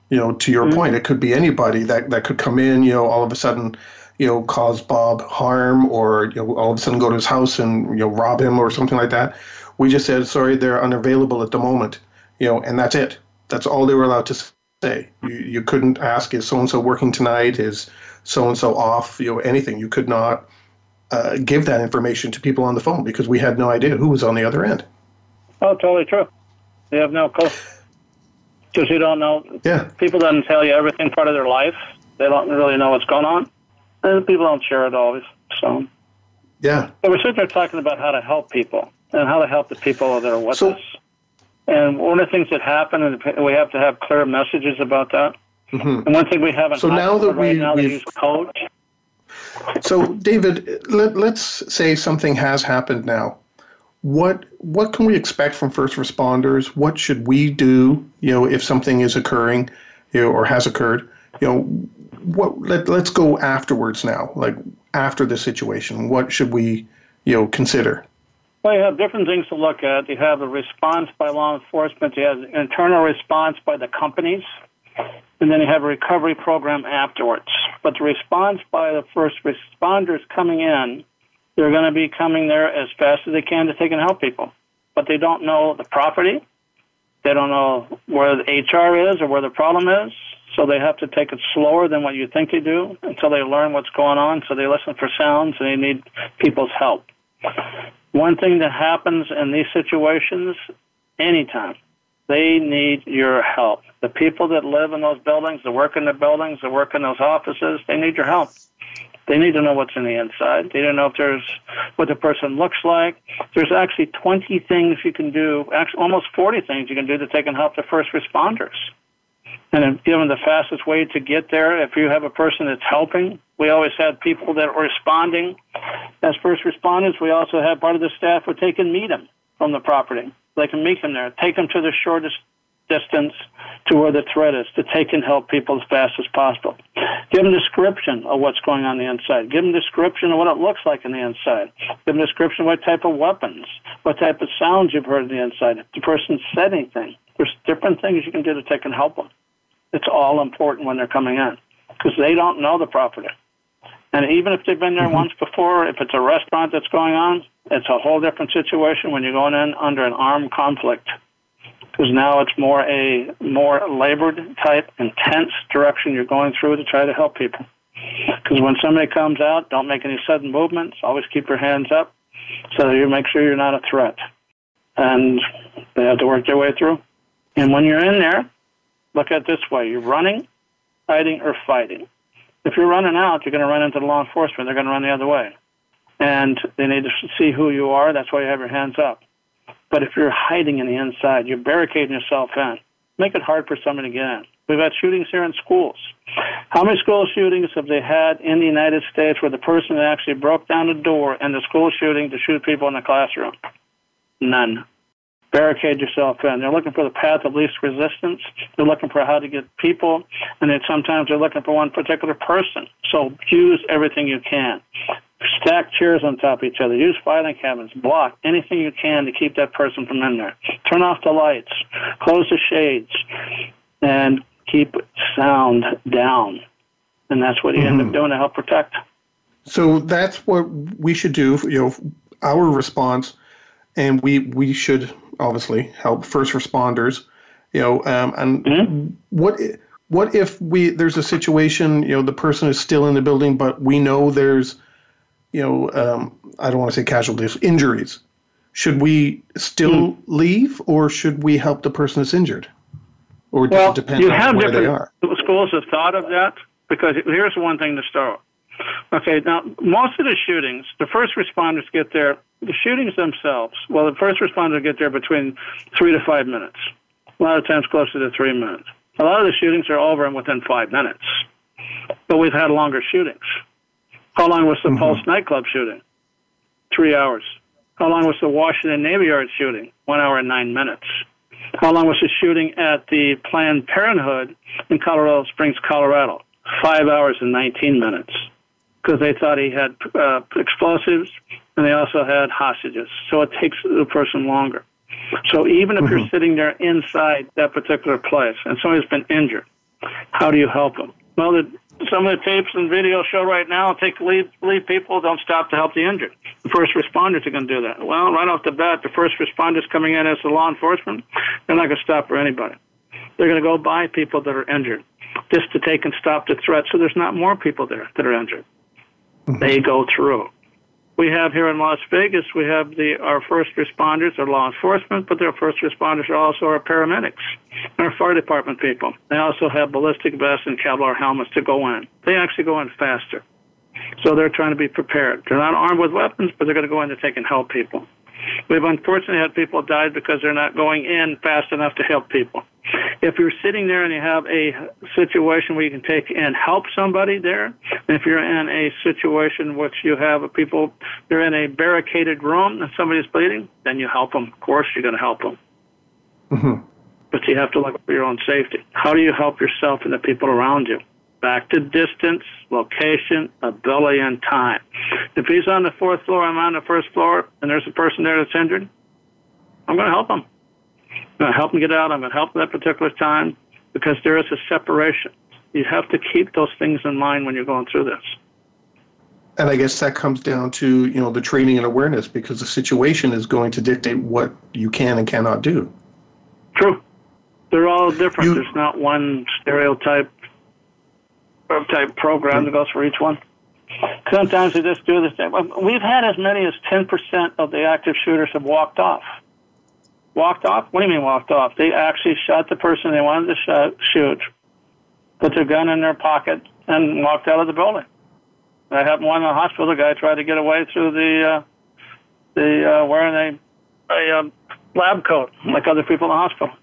You know, to your mm-hmm. point, it could be anybody that that could come in. You know, all of a sudden you know, cause Bob harm or you know, all of a sudden go to his house and you know rob him or something like that. We just said sorry, they're unavailable at the moment, you know, and that's it. That's all they were allowed to say. You you couldn't ask is so and so working tonight? Is so and so off? You know, anything. You could not uh, give that information to people on the phone because we had no idea who was on the other end. Oh, totally true. You have no clue because you don't know. Yeah. People don't tell you everything part of their life. They don't really know what's going on. And people don't share it always. So, yeah. But we're sitting there talking about how to help people and how to help the people that are with so, us. And one of the things that happen, and we have to have clear messages about that. Mm-hmm. And one thing we haven't so now that right we, now we've, use coach. So, David, let, let's say something has happened now. What what can we expect from first responders? What should we do? You know, if something is occurring, you know, or has occurred. You know, what let, let's go afterwards now like after the situation. What should we you know consider? Well you have different things to look at. You have a response by law enforcement you have an internal response by the companies and then you have a recovery program afterwards. But the response by the first responders coming in they're going to be coming there as fast as they can to take and help people. But they don't know the property. They don't know where the hr is or where the problem is so they have to take it slower than what you think they do until they learn what's going on. So they listen for sounds and they need people's help. One thing that happens in these situations, anytime, they need your help. The people that live in those buildings, that work in the buildings, that work in those offices, they need your help. They need to know what's in the inside. They don't know if there's what the person looks like. There's actually 20 things you can do, actually almost 40 things you can do to take and help the first responders. And given the fastest way to get there, if you have a person that's helping, we always have people that are responding. As first responders, we also have part of the staff who take and meet them from the property. They can meet them there, take them to the shortest distance to where the threat is to take and help people as fast as possible. Give them description of what's going on the inside. Give them description of what it looks like on the inside. Give them description of what type of weapons, what type of sounds you've heard on the inside. If the person said anything, there's different things you can do to take and help them. It's all important when they're coming in because they don't know the property. And even if they've been there mm-hmm. once before, if it's a restaurant that's going on, it's a whole different situation when you're going in under an armed conflict because now it's more a more labored type, intense direction you're going through to try to help people. Because when somebody comes out, don't make any sudden movements. Always keep your hands up so you make sure you're not a threat. And they have to work their way through. And when you're in there, look at it this way you're running, hiding, or fighting. If you're running out, you're going to run into the law enforcement. They're going to run the other way. And they need to see who you are. That's why you have your hands up. But if you're hiding in the inside, you're barricading yourself in. Make it hard for somebody to get in. We've had shootings here in schools. How many school shootings have they had in the United States where the person actually broke down a door in the school shooting to shoot people in the classroom? None. Barricade yourself in. They're looking for the path of least resistance. They're looking for how to get people, and then sometimes they're looking for one particular person. So use everything you can stack chairs on top of each other, use filing cabinets, block anything you can to keep that person from in there. Turn off the lights, close the shades, and keep sound down. And that's what you mm-hmm. end up mm-hmm. doing to help protect. So that's what we should do. You know, our response, and we we should obviously help first responders. You know, um, and mm-hmm. what what if we there's a situation you know the person is still in the building, but we know there's you know, um, I don't want to say casualties, injuries. Should we still hmm. leave, or should we help the person that's injured? Or does well, it depend you on have where they are? Schools have thought of that because here's one thing to start. Okay, now most of the shootings, the first responders get there. The shootings themselves, well, the first responders get there between three to five minutes. A lot of times closer to three minutes. A lot of the shootings are over in within five minutes, but we've had longer shootings. How long was the mm-hmm. Pulse nightclub shooting? Three hours. How long was the Washington Navy Yard shooting? One hour and nine minutes. How long was the shooting at the Planned Parenthood in Colorado Springs, Colorado? Five hours and 19 minutes. Because they thought he had uh, explosives and they also had hostages. So it takes the person longer. So even if mm-hmm. you're sitting there inside that particular place and somebody's been injured, how do you help them? Well, the some of the tapes and videos show right now take leave leave people don't stop to help the injured. The first responders are going to do that. Well, right off the bat, the first responders coming in as the law enforcement, they're not going to stop for anybody. They're going to go by people that are injured just to take and stop the threat, so there's not more people there that are injured. Mm-hmm. They go through we have here in Las Vegas, we have the our first responders are law enforcement, but their first responders are also our paramedics, and our fire department people. They also have ballistic vests and Kevlar helmets to go in. They actually go in faster. So they're trying to be prepared. They're not armed with weapons, but they're going to go in to take and help people. We've unfortunately had people die because they're not going in fast enough to help people. If you're sitting there and you have a situation where you can take and help somebody there, and if you're in a situation which you have people, they're in a barricaded room and somebody's bleeding, then you help them. Of course, you're going to help them. Mm-hmm. But you have to look for your own safety. How do you help yourself and the people around you? Back to distance, location, ability, and time. If he's on the fourth floor, I'm on the first floor, and there's a person there that's injured, I'm going to help him. I'm going to help him get out. I'm going to help him at that particular time because there is a separation. You have to keep those things in mind when you're going through this. And I guess that comes down to you know the training and awareness because the situation is going to dictate what you can and cannot do. True. They're all different. You, There's not one stereotype type program that goes for each one. Sometimes they just do this. We've had as many as 10% of the active shooters have walked off. Walked off? What do you mean walked off? They actually shot the person they wanted to shoot, put their gun in their pocket, and walked out of the building. That happened one in the hospital. The guy tried to get away through the uh, the uh, wearing a a um, lab coat like other people in the hospital.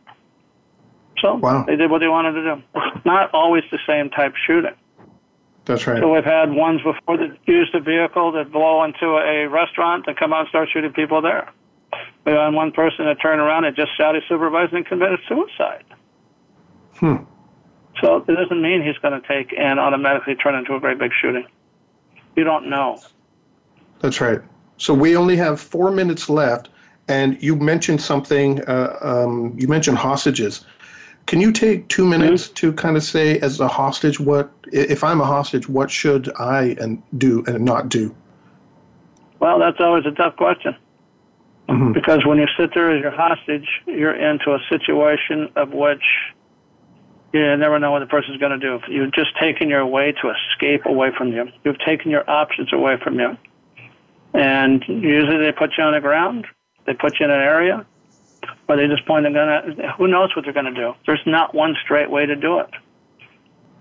So wow. they did what they wanted to do. It's not always the same type shooting. That's right. So we've had ones before that used a vehicle that blow into a restaurant and come out and start shooting people there. We had one person that turned around and just shot his supervisor and committed suicide. Hmm. So it doesn't mean he's going to take and automatically turn into a great big shooting. You don't know. That's right. So we only have four minutes left, and you mentioned something. Uh, um, you mentioned hostages. Can you take two minutes mm-hmm. to kind of say, as a hostage, what if I'm a hostage, what should I and do and not do? Well, that's always a tough question. Mm-hmm. Because when you sit there as your hostage, you're into a situation of which you never know what the person's going to do. You've just taken your way to escape away from you. You've taken your options away from you. And usually they put you on the ground, they put you in an area, or they just point a gun at Who knows what they're going to do? There's not one straight way to do it.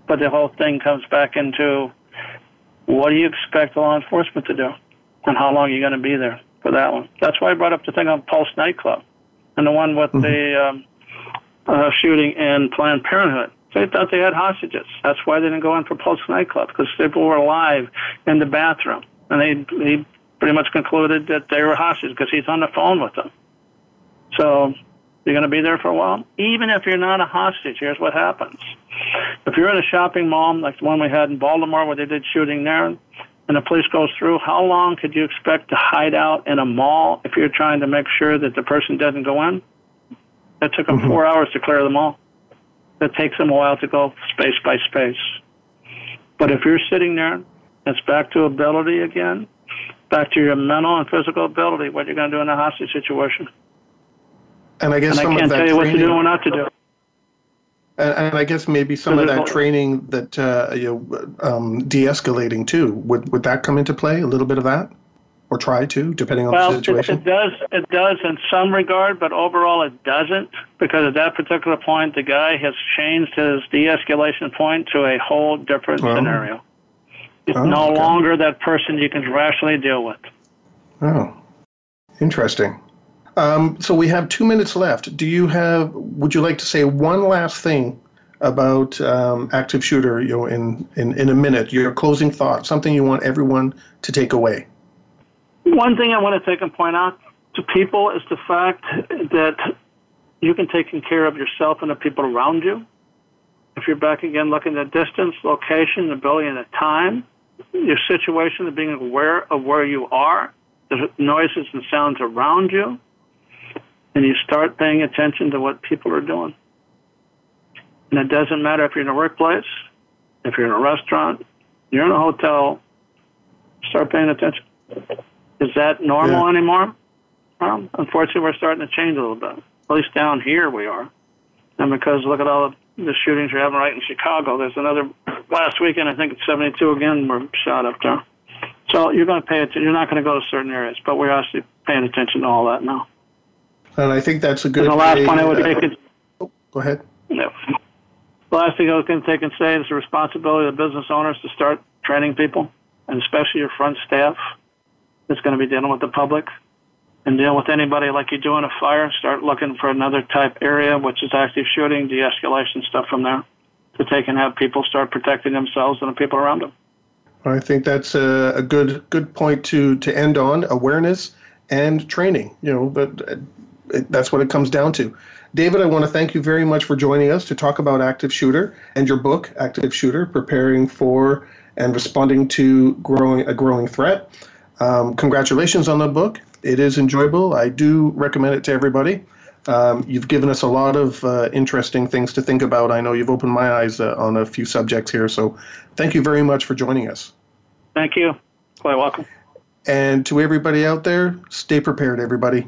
But the whole thing comes back into what do you expect law enforcement to do? And how long are you going to be there for that one? That's why I brought up the thing on Pulse nightclub and the one with mm-hmm. the um, uh, shooting in Planned Parenthood. They thought they had hostages. That's why they didn't go in for Pulse nightclub because people were alive in the bathroom, and they he pretty much concluded that they were hostages because he's on the phone with them. So you're going to be there for a while. Even if you're not a hostage, here's what happens. If you're in a shopping mall like the one we had in Baltimore where they did shooting there, and the police goes through, how long could you expect to hide out in a mall if you're trying to make sure that the person doesn't go in? It took them mm-hmm. four hours to clear the mall. It takes them a while to go space by space. But if you're sitting there, it's back to ability again, back to your mental and physical ability, what you're going to do in a hostage situation. And I guess and I can't tell you training, what to do and not to do. And, and I guess maybe some of that training that uh, you know, um, de-escalating too would would that come into play? A little bit of that or try to, depending on well, the situation? It, it does. It does in some regard, but overall it doesn't because at that particular point, the guy has changed his de-escalation point to a whole different oh. scenario. It's oh, no okay. longer that person you can rationally deal with. Oh, interesting. Um, so we have two minutes left. Do you have? Would you like to say one last thing about um, active shooter? You know, in, in in a minute, your closing thought, something you want everyone to take away. One thing I want to take and point out to people is the fact that you can take care of yourself and the people around you. If you're back again looking at distance, location, ability, and the time, your situation, of being aware of where you are, the noises and sounds around you, and you start paying attention to what people are doing. And it doesn't matter if you're in a workplace, if you're in a restaurant, you're in a hotel, start paying attention. Is that normal yeah. anymore? Well, unfortunately, we're starting to change a little bit. At least down here we are. And because look at all the, shootings you're having right in Chicago. There's another last weekend. I think it's 72 again were shot up there. So you're going to pay attention. You're not going to go to certain areas, but we're actually paying attention to all that now. And I think that's a good. And the last point I would take is. Oh, go ahead. Yeah. The last thing I was going to take and say is the responsibility of the business owners to start training people, and especially your front staff that's going to be dealing with the public and deal with anybody like you do in a fire. Start looking for another type area, which is active shooting, de-escalation stuff from there, to take and have people start protecting themselves and the people around them. I think that's a, a good good point to to end on awareness and training. You know, but that's what it comes down to. David, I want to thank you very much for joining us to talk about active shooter and your book, Active Shooter: Preparing for and Responding to Growing a Growing Threat. Um, congratulations on the book. It is enjoyable. I do recommend it to everybody. Um, you've given us a lot of uh, interesting things to think about. I know you've opened my eyes uh, on a few subjects here. So thank you very much for joining us. Thank you. Quite welcome. And to everybody out there, stay prepared, everybody.